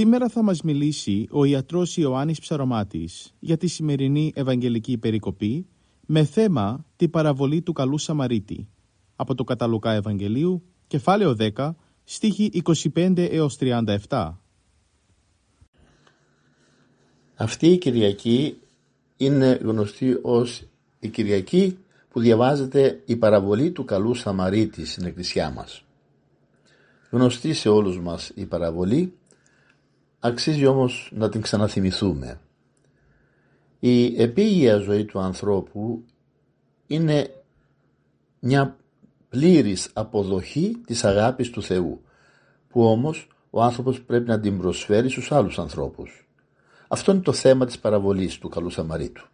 Σήμερα θα μας μιλήσει ο ιατρός Ιωάννης Ψαρωμάτης για τη σημερινή Ευαγγελική Περικοπή με θέμα τη παραβολή του Καλού Σαμαρίτη από το Καταλουκά Ευαγγελίου, κεφάλαιο 10, στίχη 25 έως 37. Αυτή η Κυριακή είναι γνωστή ως η Κυριακή που διαβάζεται η παραβολή του Καλού Σαμαρίτη στην Εκκλησιά μας. Γνωστή σε όλους μας η παραβολή Αξίζει όμως να την ξαναθυμηθούμε. Η επίγεια ζωή του ανθρώπου είναι μια πλήρης αποδοχή της αγάπης του Θεού που όμως ο άνθρωπος πρέπει να την προσφέρει στους άλλους ανθρώπους. Αυτό είναι το θέμα της παραβολής του Καλού Σαμαρίτου.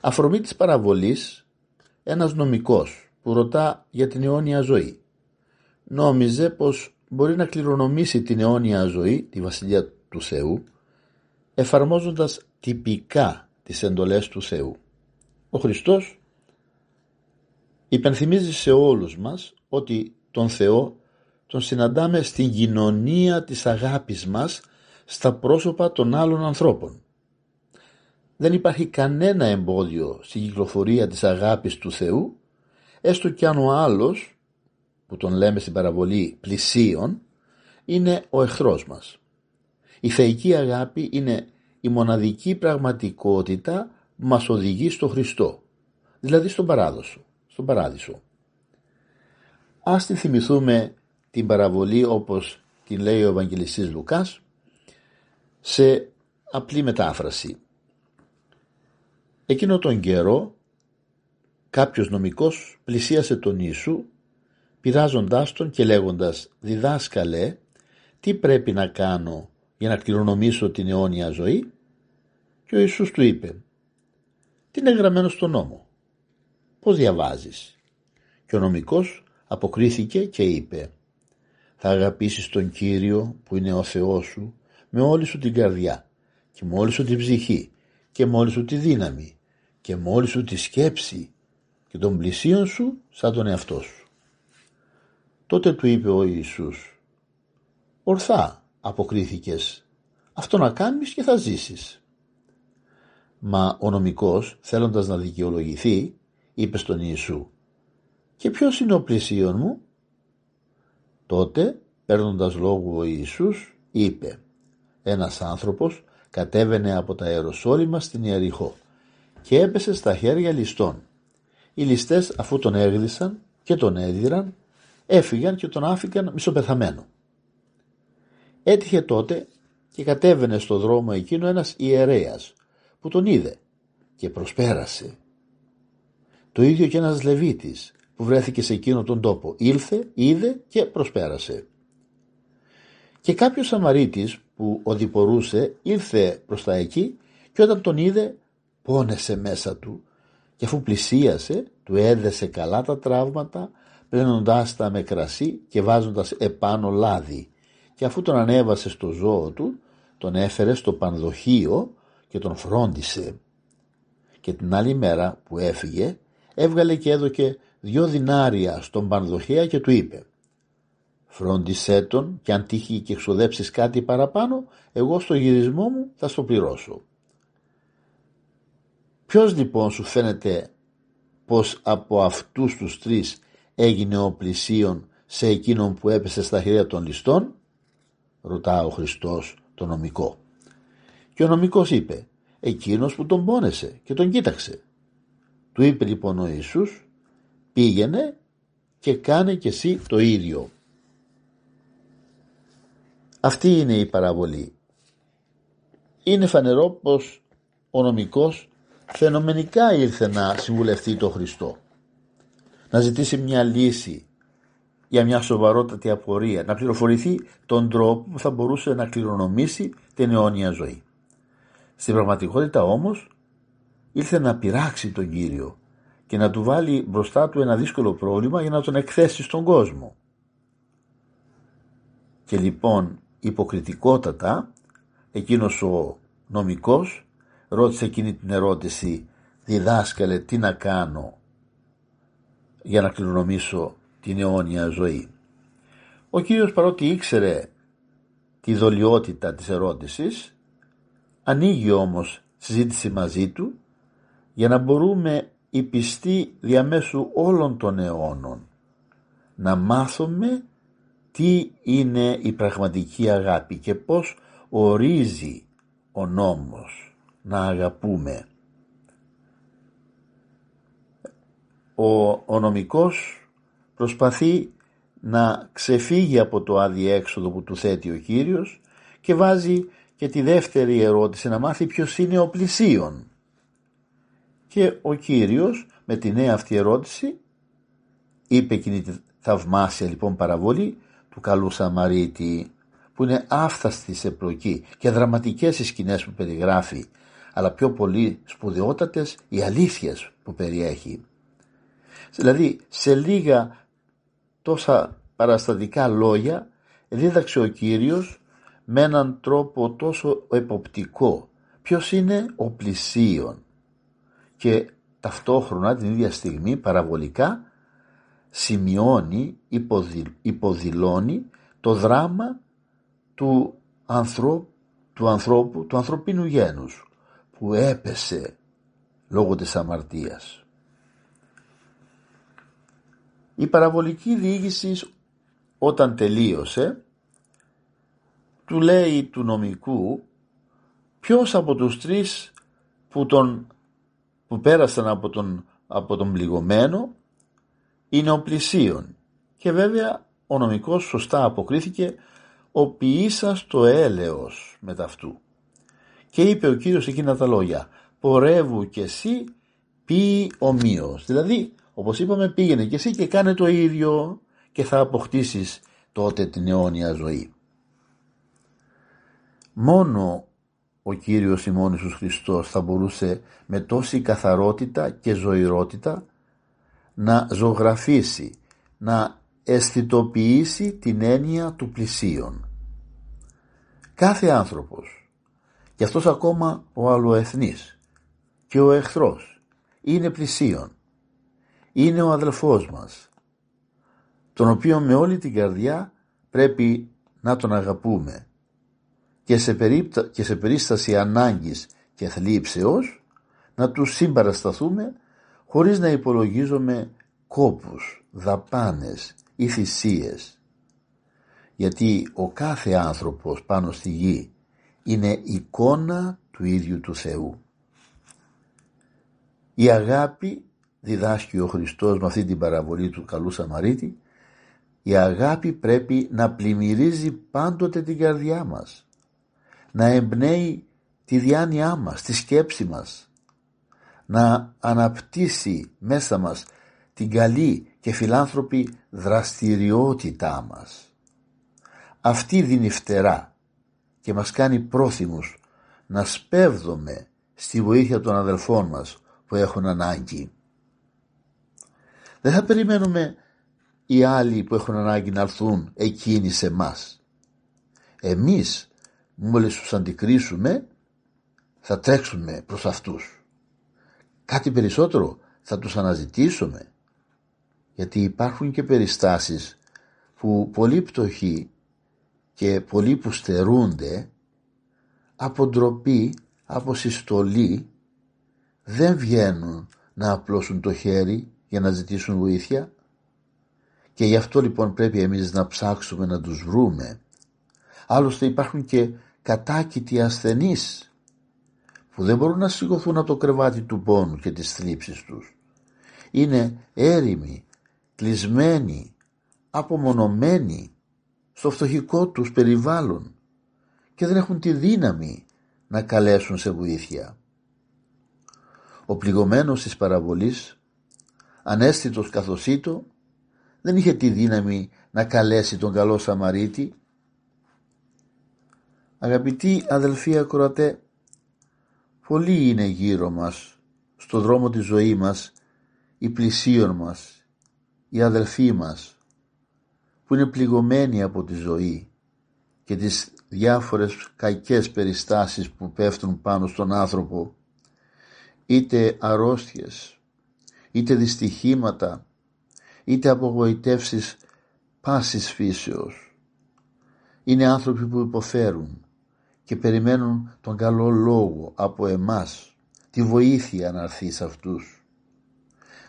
Αφορμή της παραβολής ένας νομικός που ρωτά για την αιώνια ζωή. Νόμιζε πως μπορεί να κληρονομήσει την αιώνια ζωή, τη Βασιλεία του Θεού, εφαρμόζοντας τυπικά τις εντολές του Θεού. Ο Χριστός υπενθυμίζει σε όλους μας ότι τον Θεό τον συναντάμε στην κοινωνία της αγάπης μας στα πρόσωπα των άλλων ανθρώπων. Δεν υπάρχει κανένα εμπόδιο στην κυκλοφορία της αγάπης του Θεού, έστω κι αν ο άλλος που τον λέμε στην παραβολή πλησίων είναι ο εχθρός μας. Η θεϊκή αγάπη είναι η μοναδική πραγματικότητα που μας οδηγεί στο Χριστό, δηλαδή στον παράδοσο, στον παράδεισο. Ας την θυμηθούμε την παραβολή όπως την λέει ο Ευαγγελιστής Λουκάς σε απλή μετάφραση. Εκείνο τον καιρό κάποιος νομικός πλησίασε τον Ιησού πειράζοντάς τον και λέγοντας «Διδάσκαλε, τι πρέπει να κάνω για να κληρονομήσω την αιώνια ζωή» και ο Ιησούς του είπε «Τι είναι γραμμένο στον νόμο, πώς διαβάζεις» και ο νομικός αποκρίθηκε και είπε «Θα αγαπήσεις τον Κύριο που είναι ο Θεός σου με όλη σου την καρδιά και με όλη σου την ψυχή και με όλη σου τη δύναμη και με όλη σου τη σκέψη και τον πλησίον σου σαν τον εαυτό σου». Τότε του είπε ο Ιησούς «Ορθά αποκρίθηκες, αυτό να κάνεις και θα ζήσεις». Μα ο νομικός θέλοντας να δικαιολογηθεί είπε στον Ιησού «Και ποιος είναι ο πλησίον μου» Τότε παίρνοντας λόγο ο Ιησούς είπε «Ένας άνθρωπος κατέβαινε από τα Αεροσόλυμα στην Ιεριχώ και έπεσε στα χέρια ληστών. Οι ληστές αφού τον έγδισαν και τον έδιραν έφυγαν και τον άφηκαν μισοπεθαμένο. Έτυχε τότε και κατέβαινε στο δρόμο εκείνο ένας ιερέας που τον είδε και προσπέρασε. Το ίδιο και ένας Λεβίτης που βρέθηκε σε εκείνο τον τόπο. Ήλθε, είδε και προσπέρασε. Και κάποιος Σαμαρίτης που οδηπορούσε ήλθε προς τα εκεί και όταν τον είδε πόνεσε μέσα του και αφού πλησίασε του έδεσε καλά τα τραύματα πλένοντάς τα με κρασί και βάζοντας επάνω λάδι και αφού τον ανέβασε στο ζώο του τον έφερε στο πανδοχείο και τον φρόντισε και την άλλη μέρα που έφυγε έβγαλε και έδωκε δυο δινάρια στον πανδοχέα και του είπε φρόντισέ τον και αν τύχει και εξοδέψεις κάτι παραπάνω εγώ στο γυρισμό μου θα στο πληρώσω. Ποιος λοιπόν σου φαίνεται πως από αυτούς τους τρεις έγινε ο πλησίον σε εκείνον που έπεσε στα χέρια των ληστών; Ρωτά ο Χριστός το νομικό. Και ο νομικός είπε εκείνος που τον πόνεσε και τον κοίταξε του είπε λοιπόν ο Ιησούς πήγαινε και κάνε και εσύ το ίδιο αυτή είναι η παραβολή. Είναι φανερό πως ο νομικός φαινομενικά ήρθε να συμβουλευτεί τον Χριστό. Να ζητήσει μια λύση για μια σοβαρότατη απορία, να πληροφορηθεί τον τρόπο που θα μπορούσε να κληρονομήσει την αιώνια ζωή. Στην πραγματικότητα όμως ήρθε να πειράξει τον Κύριο και να του βάλει μπροστά του ένα δύσκολο πρόβλημα για να τον εκθέσει στον κόσμο. Και λοιπόν υποκριτικότατα εκείνος ο νομικός ρώτησε εκείνη την ερώτηση διδάσκαλε τι να κάνω για να κληρονομήσω την αιώνια ζωή. Ο Κύριος παρότι ήξερε τη δολιότητα της ερώτησης ανοίγει όμως συζήτηση μαζί του για να μπορούμε οι πιστοί διαμέσου όλων των αιώνων να μάθουμε τι είναι η πραγματική αγάπη και πώς ορίζει ο νόμος να αγαπούμε. Ο, ο νομικός προσπαθεί να ξεφύγει από το αδιέξοδο που του θέτει ο Κύριος και βάζει και τη δεύτερη ερώτηση να μάθει ποιος είναι ο πλησίον. Και ο Κύριος με τη νέα αυτή ερώτηση είπε εκείνη τη θαυμάσια λοιπόν παραβολή του καλού Σαμαρίτη που είναι άφθαστη σε πλοκή και δραματικές οι σκηνές που περιγράφει αλλά πιο πολύ σπουδαιότατες οι αλήθειες που περιέχει. Δηλαδή σε λίγα τόσα παραστατικά λόγια δίδαξε ο Κύριος με έναν τρόπο τόσο εποπτικό ποιος είναι; Ο πλησίον και ταυτόχρονα την ίδια στιγμή παραβολικά σημειώνει, υποδηλώνει το δράμα του, ανθρώπου, του ανθρώπου, του ανθρωπίνου γένους που έπεσε λόγω της αμαρτίας. Η παραβολική διήγησης όταν τελείωσε του λέει του νομικού ποιος από τους τρεις που, τον, που πέρασαν από τον, από τον πληγωμένο είναι ο πλησίον και βέβαια ο νομικός σωστά αποκρίθηκε ο ποιήσας το έλεος μεταυτού. Και είπε ο Κύριος εκείνα τα λόγια «Πορεύου και εσύ πει ομοίως». Δηλαδή όπως είπαμε πήγαινε και εσύ και κάνε το ίδιο και θα αποκτήσεις τότε την αιώνια ζωή. Μόνο ο Κύριος ημών Ιησούς Χριστός θα μπορούσε με τόση καθαρότητα και ζωηρότητα να ζωγραφίσει, να αισθητοποιήσει την έννοια του πλησίον. Κάθε άνθρωπος, και αυτός ακόμα ο αλλοεθνής και ο εχθρός, είναι πλησίον. Είναι ο αδελφός μας, τον οποίο με όλη την καρδιά πρέπει να τον αγαπούμε και σε, και σε περίσταση ανάγκης και θλίψεως να τους συμπαρασταθούμε χωρίς να υπολογίζουμε κόπους, δαπάνες ή θυσίες. Γιατί ο κάθε άνθρωπος πάνω στη γη είναι εικόνα του ίδιου του Θεού. Η αγάπη διδάσκει ο Χριστός με αυτή την παραβολή του καλού Σαμαρίτη η αγάπη πρέπει να πλημμυρίζει πάντοτε την καρδιά μας να εμπνέει τη διάνοιά μας, τη σκέψη μας να αναπτύσσει μέσα μας την καλή και φιλάνθρωπη δραστηριότητά μας. Αυτή δίνει φτερά και μας κάνει πρόθυμους να σπέβδομαι στη βοήθεια των αδελφών μας που έχουν ανάγκη. Δεν θα περιμένουμε οι άλλοι που έχουν ανάγκη να έρθουν εκείνοι σε μας. Εμείς μόλις τους αντικρίσουμε θα τρέξουμε προς αυτούς κάτι περισσότερο θα τους αναζητήσουμε γιατί υπάρχουν και περιστάσεις που πολλοί πτωχοί και πολλοί που στερούνται από ντροπή, από συστολή δεν βγαίνουν να απλώσουν το χέρι για να ζητήσουν βοήθεια και γι' αυτό λοιπόν πρέπει εμείς να ψάξουμε να τους βρούμε. Άλλωστε υπάρχουν και κατάκητοι ασθενείς που δεν μπορούν να σηκωθούν από το κρεβάτι του πόνου και της θλίψης τους. Είναι έρημοι, κλεισμένοι, απομονωμένοι στο φτωχικό τους περιβάλλον και δεν έχουν τη δύναμη να καλέσουν σε βοήθεια. Ο πληγωμένος της παραβολής, ανέστητος καθώς δεν είχε τη δύναμη να καλέσει τον καλό Σαμαρίτη. Αγαπητοί αδελφοί ακροατέ, πολλοί είναι γύρω μας, στο δρόμο της ζωή μας, οι πλησίων μας, οι αδελφοί μας, που είναι πληγωμένοι από τη ζωή και τις διάφορες κακές περιστάσεις που πέφτουν πάνω στον άνθρωπο, είτε αρρώστιες, είτε δυστυχήματα, είτε απογοητεύσεις πάσης φύσεως. Είναι άνθρωποι που υποφέρουν και περιμένουν τον καλό λόγο από εμάς, τη βοήθεια να έρθει σε αυτούς.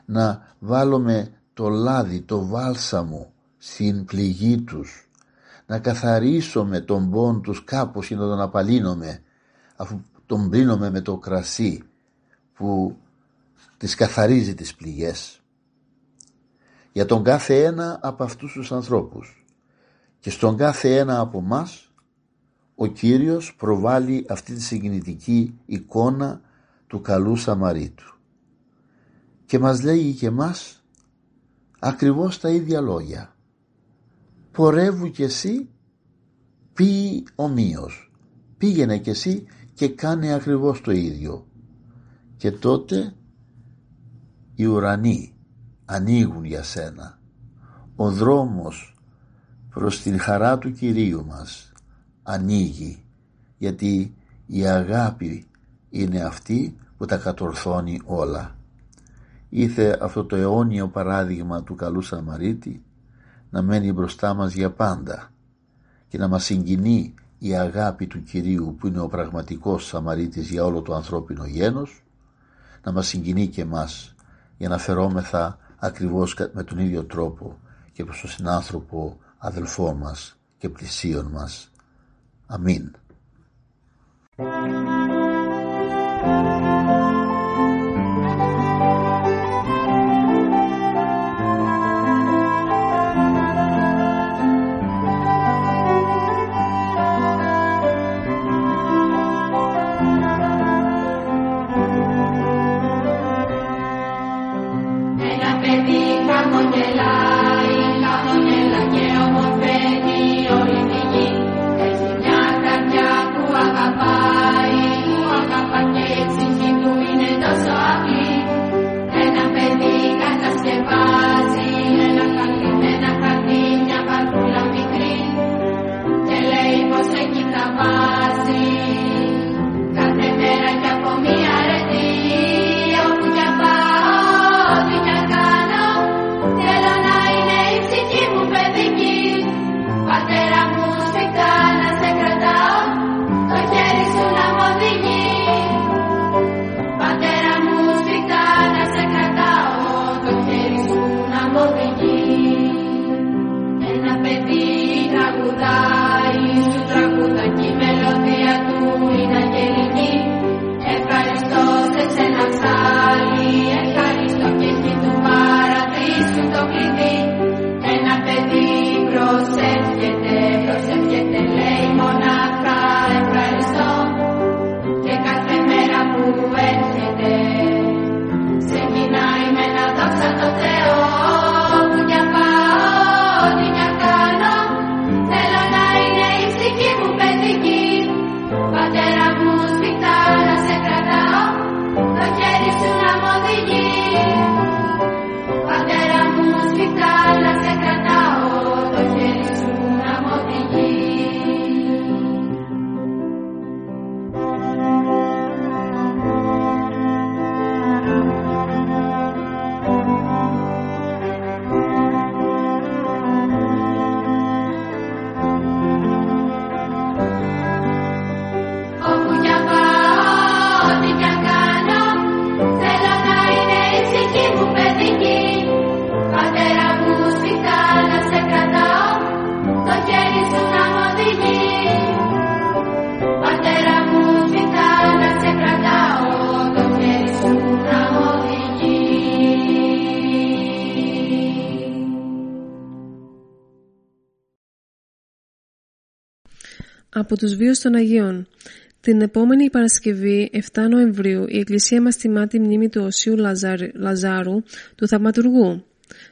Να βάλουμε το λάδι, το βάλσαμο στην πληγή τους, να καθαρίσουμε τον πόν τους κάπως ή να τον απαλύνουμε αφού τον πλύνουμε με το κρασί που τις καθαρίζει τις πληγές. Για τον κάθε ένα από αυτούς τους ανθρώπους και στον κάθε ένα από μας ο Κύριος προβάλλει αυτή τη συγκινητική εικόνα του καλού Σαμαρίτου. Και μας λέει και μας ακριβώς τα ίδια λόγια. Πορεύου κι εσύ πει ομοίως πήγαινε κι εσύ και κάνε ακριβώς το ίδιο και τότε οι ουρανοί ανοίγουν για σένα. Ο δρόμος προς την χαρά του Κυρίου μας ανοίγει γιατί η αγάπη είναι αυτή που τα κατορθώνει όλα. Ήθε αυτό το αιώνιο παράδειγμα του καλού Σαμαρίτη να μένει μπροστά μας για πάντα και να μας συγκινεί η αγάπη του Κυρίου που είναι ο πραγματικός Σαμαρίτης για όλο το ανθρώπινο γένος να μας συγκινεί και μας για να φερόμεθα ακριβώς με τον ίδιο τρόπο και προς τον συνάνθρωπο αδελφό μας και πλησίον μας. Αμήν. Από τους βίους των Αγίων Την επόμενη Παρασκευή, 7 Νοεμβρίου, η Εκκλησία μας τιμά τη μνήμη του Οσίου Λαζάρου, του Θαυματουργού.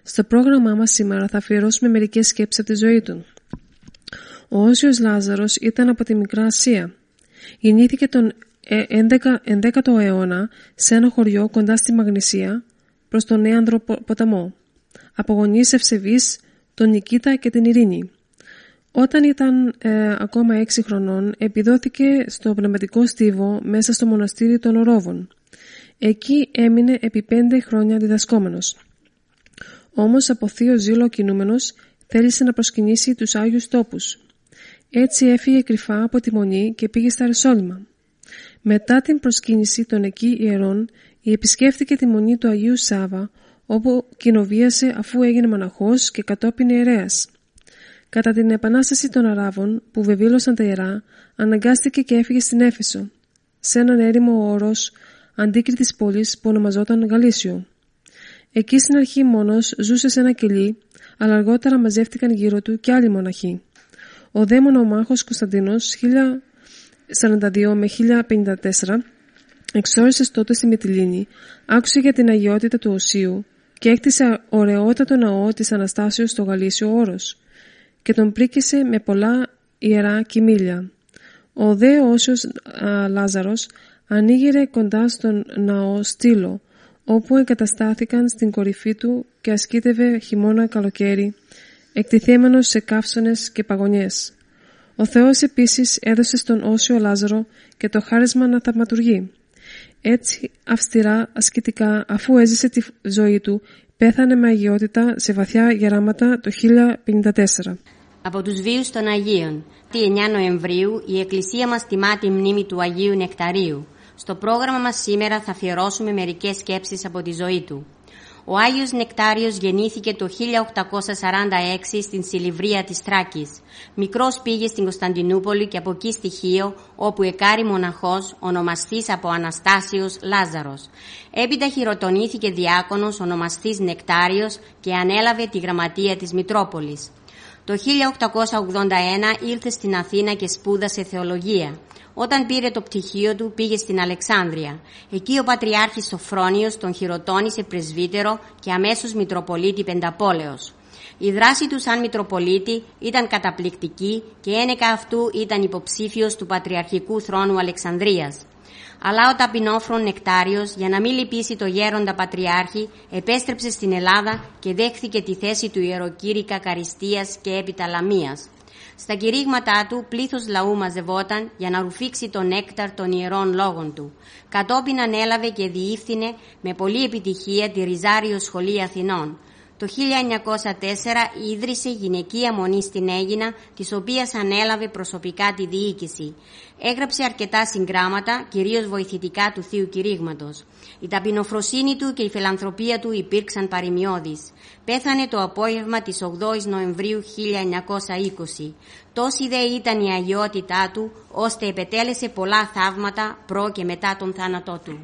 Στο πρόγραμμά μας σήμερα θα αφιερώσουμε μερικές σκέψεις από τη ζωή του. Ο Όσιος Λάζαρος ήταν από τη Μικρά Ασία. Γεννήθηκε τον 11ο ε, αιώνα σε ένα χωριό κοντά στη Μαγνησία προς τον Νέανδρο ποταμό. Από γονείς ευσεβείς, τον Νικήτα και την Ειρήνη. Όταν ήταν ε, ακόμα έξι χρονών, επιδόθηκε στο πνευματικό στίβο μέσα στο μοναστήρι των Ορόβων. Εκεί έμεινε επί πέντε χρόνια διδασκόμενος. Όμως από θείο ζήλο κινούμενος θέλησε να προσκυνήσει τους Άγιους τόπους. Έτσι έφυγε κρυφά από τη Μονή και πήγε στα Ρεσόλυμα. Μετά την προσκύνηση των εκεί ιερών, η επισκέφθηκε τη Μονή του Αγίου Σάβα, όπου κοινοβίασε αφού έγινε μοναχός και κατόπιν ιερέας. Κατά την επανάσταση των Αράβων που βεβήλωσαν τα ιερά, αναγκάστηκε και έφυγε στην Έφεσο, σε έναν έρημο όρος αντίκριτης πόλης που ονομαζόταν Γαλήσιο. Εκεί στην αρχή μόνος ζούσε σε ένα κελί, αλλά αργότερα μαζεύτηκαν γύρω του και άλλοι μοναχοί. Ο δε μονομάχος Κωνσταντίνος 1042 με 1054 εξόρισε τότε στη Μυτιλίνη, άκουσε για την αγιότητα του Οσίου και έκτισε ωραιότατο ναό της Αναστάσεως στο Γαλήσιο Όρος και τον πρίκησε με πολλά ιερά κοιμήλια. Ο δε όσιος α, Λάζαρος ανοίγειρε κοντά στον ναό στήλο, όπου εγκαταστάθηκαν στην κορυφή του και ασκήτευε χειμώνα καλοκαίρι, εκτιθέμενος σε καύσονες και παγωνιές. Ο Θεός επίσης έδωσε στον Όσιο Λάζαρο και το χάρισμα να θαυματουργεί. Έτσι αυστηρά ασκητικά αφού έζησε τη ζωή του πέθανε με αγιότητα σε βαθιά γεράματα το 1054. Από τους βίους των Αγίων, τη 9 Νοεμβρίου η Εκκλησία μας τιμά τη μνήμη του Αγίου Νεκταρίου. Στο πρόγραμμα μας σήμερα θα αφιερώσουμε μερικές σκέψεις από τη ζωή του. Ο Άγιος Νεκτάριος γεννήθηκε το 1846 στην Σιλιβρία της Τράκης. Μικρός πήγε στην Κωνσταντινούπολη και από εκεί στη Χίο, όπου εκάρει μοναχός, ονομαστής από Αναστάσιος Λάζαρος. Έπειτα χειροτονήθηκε διάκονος, ονομαστής Νεκτάριος και ανέλαβε τη γραμματεία της Μητρόπολης. Το 1881 ήλθε στην Αθήνα και σπούδασε θεολογία. Όταν πήρε το πτυχίο του πήγε στην Αλεξάνδρεια. Εκεί ο Πατριάρχης Σοφρόνιος τον χειροτώνησε πρεσβύτερο και αμέσως Μητροπολίτη Πενταπόλεως. Η δράση του σαν Μητροπολίτη ήταν καταπληκτική και ένεκα αυτού ήταν υποψήφιος του Πατριαρχικού Θρόνου Αλεξανδρίας αλλά ο ταπεινόφρον Νεκτάριος για να μην λυπήσει το γέροντα Πατριάρχη επέστρεψε στην Ελλάδα και δέχθηκε τη θέση του ιεροκήρυκα Καριστίας και έπειτα Λαμίας. Στα κηρύγματά του πλήθος λαού μαζευόταν για να ρουφήξει τον νέκταρ των ιερών λόγων του. Κατόπιν ανέλαβε και διήφθηνε με πολλή επιτυχία τη Ριζάριο Σχολή Αθηνών. Το 1904 ίδρυσε γυναικεία μονή στην Έγινα, της οποίας ανέλαβε προσωπικά τη διοίκηση. Έγραψε αρκετά συγγράμματα, κυρίως βοηθητικά του Θείου Κηρύγματος. Η ταπεινοφροσύνη του και η φιλανθρωπία του υπήρξαν παρημιώδεις. Πέθανε το απόγευμα της 8ης Νοεμβρίου 1920. Τόση δε ήταν η αγιότητά του, ώστε επετέλεσε πολλά θαύματα προ και μετά τον θάνατό του.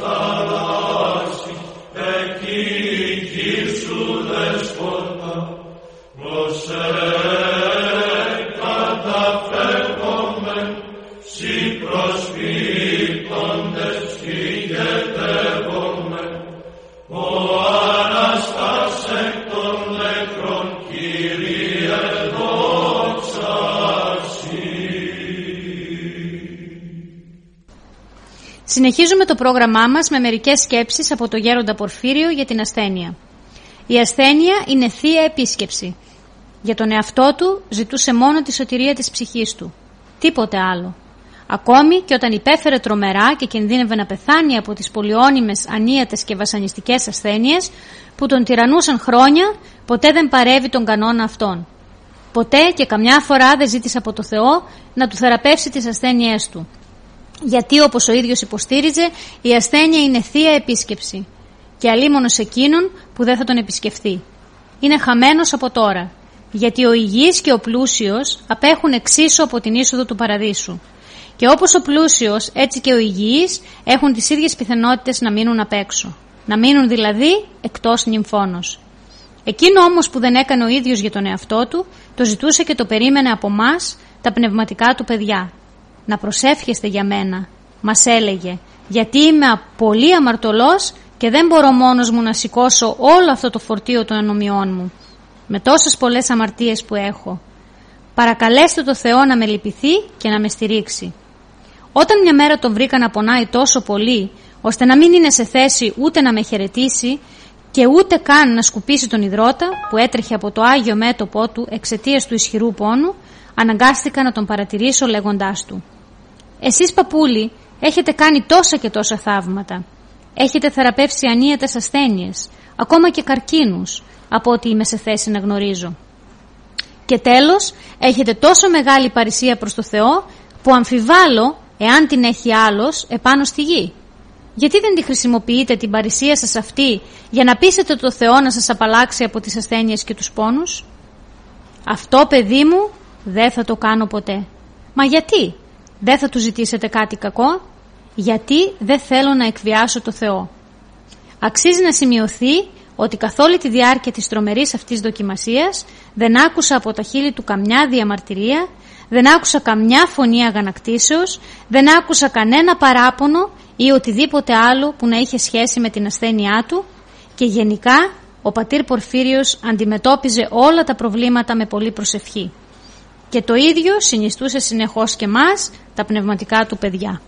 βάθητα της θαλάσσης, εκεί γύρσου δεσπότα, Συνεχίζουμε το πρόγραμμά μας με μερικές σκέψεις από το γέροντα Πορφύριο για την ασθένεια. Η ασθένεια είναι θεία επίσκεψη. Για τον εαυτό του ζητούσε μόνο τη σωτηρία της ψυχής του. Τίποτε άλλο. Ακόμη και όταν υπέφερε τρομερά και κινδύνευε να πεθάνει από τις πολυώνυμες ανίατες και βασανιστικές ασθένειες που τον τυραννούσαν χρόνια, ποτέ δεν παρεύει τον κανόνα αυτόν. Ποτέ και καμιά φορά δεν ζήτησε από το Θεό να του θεραπεύσει τις ασθένειές του. Γιατί όπως ο ίδιος υποστήριζε η ασθένεια είναι θεία επίσκεψη και αλίμονος εκείνον που δεν θα τον επισκεφθεί. Είναι χαμένος από τώρα γιατί ο υγιής και ο πλούσιος απέχουν εξίσου από την είσοδο του παραδείσου. Και όπως ο πλούσιος, έτσι και ο υγιής έχουν τις ίδιες πιθανότητες να μείνουν απ' έξω. Να μείνουν δηλαδή εκτός νυμφώνος. Εκείνο όμως που δεν έκανε ο ίδιος για τον εαυτό του, το ζητούσε και το περίμενε από εμά τα πνευματικά του παιδιά. Να προσεύχεστε για μένα, μας έλεγε, γιατί είμαι πολύ αμαρτωλός και δεν μπορώ μόνος μου να σηκώσω όλο αυτό το φορτίο των ανομιών μου με τόσες πολλές αμαρτίες που έχω. Παρακαλέστε το Θεό να με λυπηθεί και να με στηρίξει. Όταν μια μέρα τον βρήκα να πονάει τόσο πολύ, ώστε να μην είναι σε θέση ούτε να με χαιρετήσει και ούτε καν να σκουπίσει τον υδρότα που έτρεχε από το Άγιο μέτωπό του εξαιτίας του ισχυρού πόνου, αναγκάστηκα να τον παρατηρήσω λέγοντάς του «Εσείς παππούλη έχετε κάνει τόσα και τόσα θαύματα. Έχετε θεραπεύσει ανίατες ασθένειες, ακόμα και καρκίνους, από ό,τι είμαι σε θέση να γνωρίζω. Και τέλος, έχετε τόσο μεγάλη παρησία προς το Θεό που αμφιβάλλω εάν την έχει άλλος επάνω στη γη. Γιατί δεν τη χρησιμοποιείτε την παρησία σας αυτή για να πείσετε το Θεό να σας απαλλάξει από τις ασθένειες και τους πόνους; Αυτό παιδί μου δεν θα το κάνω ποτέ. Μα γιατί; Δεν θα του ζητήσετε κάτι κακό. Γιατί δεν θέλω να εκβιάσω το Θεό. Αξίζει να σημειωθεί ότι καθ' όλη τη διάρκεια της τρομερής αυτής δοκιμασίας δεν άκουσα από τα χείλη του καμιά διαμαρτυρία, δεν άκουσα καμιά φωνή αγανακτήσεως, δεν άκουσα κανένα παράπονο ή οτιδήποτε άλλο που να είχε σχέση με την ασθένειά του και γενικά ο πατήρ Πορφύριος αντιμετώπιζε όλα τα προβλήματα με πολύ προσευχή. Και το ίδιο συνιστούσε συνεχώς και μας τα πνευματικά του παιδιά.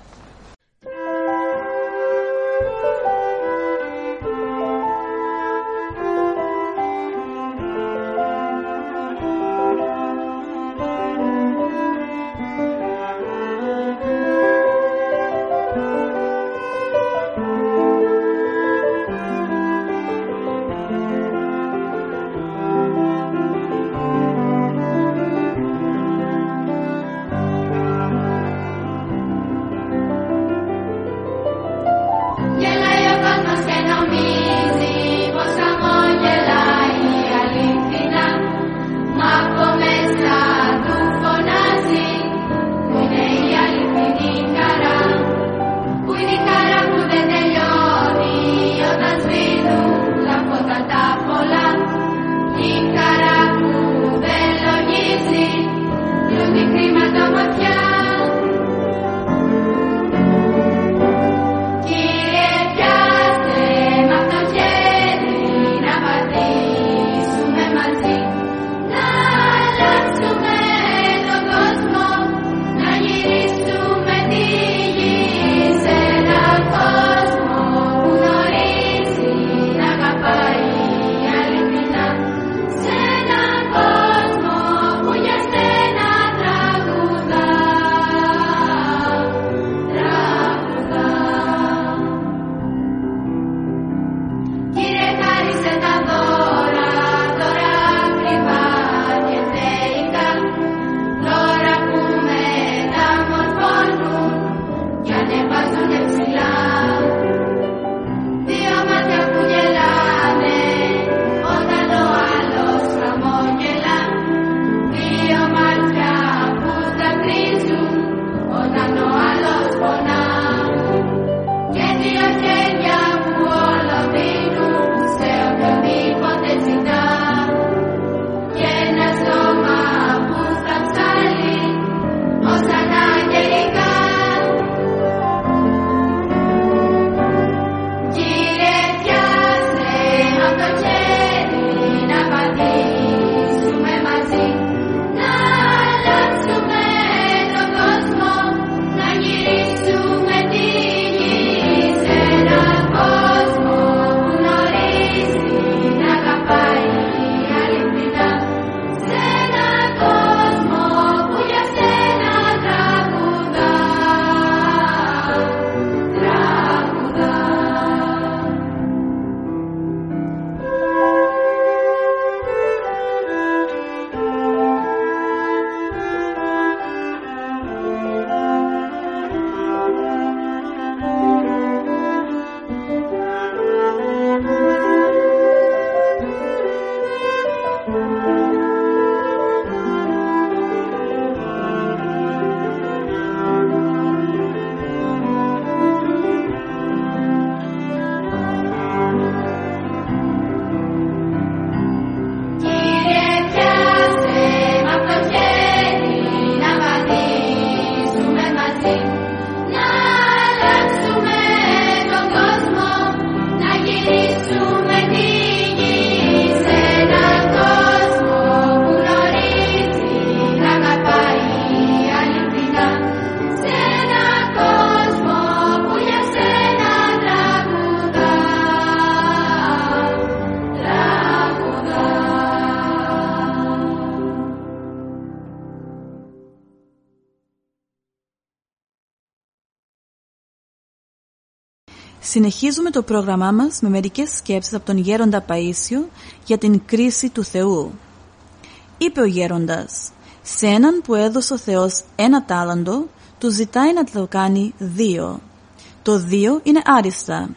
Συνεχίζουμε το πρόγραμμά μας με μερικές σκέψεις από τον Γέροντα Παΐσιο για την κρίση του Θεού. Είπε ο Γέροντας, σε έναν που έδωσε ο Θεός ένα τάλαντο, του ζητάει να το κάνει δύο. Το δύο είναι άριστα.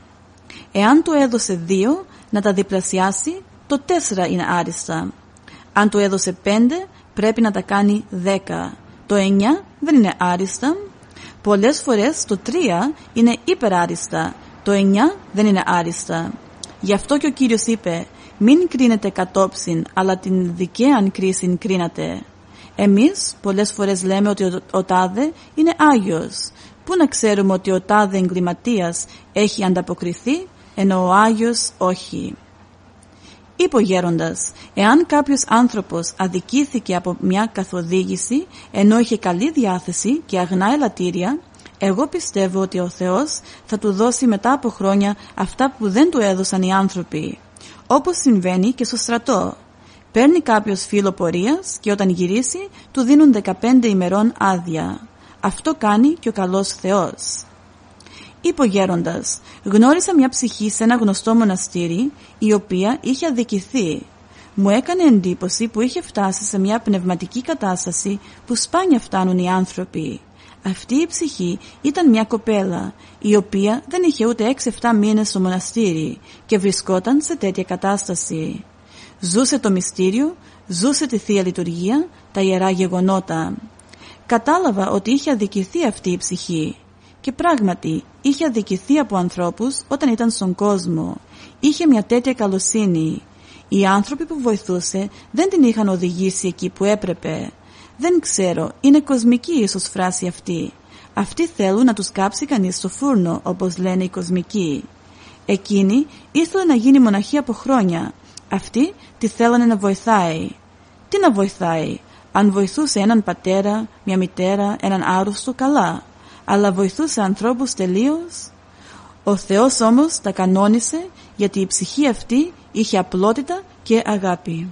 Εάν του έδωσε δύο, να τα διπλασιάσει, το τέσσερα είναι άριστα. Αν του έδωσε πέντε, πρέπει να τα κάνει δέκα. Το εννιά δεν είναι άριστα. Πολλές φορές το τρία είναι υπεράριστα το 9 δεν είναι άριστα. Γι' αυτό και ο Κύριος είπε «Μην κρίνετε κατόψιν, αλλά την δικαίαν κρίση κρίνατε». Εμείς πολλές φορές λέμε ότι ο, ο τάδε είναι Άγιος. Πού να ξέρουμε ότι ο τάδε εγκληματίας έχει ανταποκριθεί, ενώ ο Άγιος όχι. Είπε ο γέροντας, εάν κάποιος άνθρωπος αδικήθηκε από μια καθοδήγηση ενώ είχε καλή διάθεση και αγνά ελαττήρια, εγώ πιστεύω ότι ο Θεός θα του δώσει μετά από χρόνια αυτά που δεν του έδωσαν οι άνθρωποι. Όπως συμβαίνει και στο στρατό. Παίρνει κάποιος φίλο πορείας και όταν γυρίσει του δίνουν 15 ημερών άδεια. Αυτό κάνει και ο καλός Θεός. Είπε ο γέροντας, γνώρισα μια ψυχή σε ένα γνωστό μοναστήρι η οποία είχε αδικηθεί. Μου έκανε εντύπωση που είχε φτάσει σε μια πνευματική κατάσταση που σπάνια φτάνουν οι άνθρωποι. Αυτή η ψυχή ήταν μια κοπέλα η οποία δεν είχε ούτε 6-7 μήνες στο μοναστήρι και βρισκόταν σε τέτοια κατάσταση. Ζούσε το μυστήριο, ζούσε τη Θεία Λειτουργία, τα Ιερά Γεγονότα. Κατάλαβα ότι είχε αδικηθεί αυτή η ψυχή και πράγματι είχε αδικηθεί από ανθρώπους όταν ήταν στον κόσμο. Είχε μια τέτοια καλοσύνη. Οι άνθρωποι που βοηθούσε δεν την είχαν οδηγήσει εκεί που έπρεπε. Δεν ξέρω, είναι κοσμική ίσως φράση αυτή. Αυτοί θέλουν να τους κάψει κανείς στο φούρνο, όπως λένε οι κοσμικοί. Εκείνη ήθελε να γίνει μοναχή από χρόνια. Αυτοί τη θέλανε να βοηθάει. Τι να βοηθάει, αν βοηθούσε έναν πατέρα, μια μητέρα, έναν άρρωστο, καλά. Αλλά βοηθούσε ανθρώπους τελείως. Ο Θεός όμως τα κανόνισε γιατί η ψυχή αυτή είχε απλότητα και αγάπη.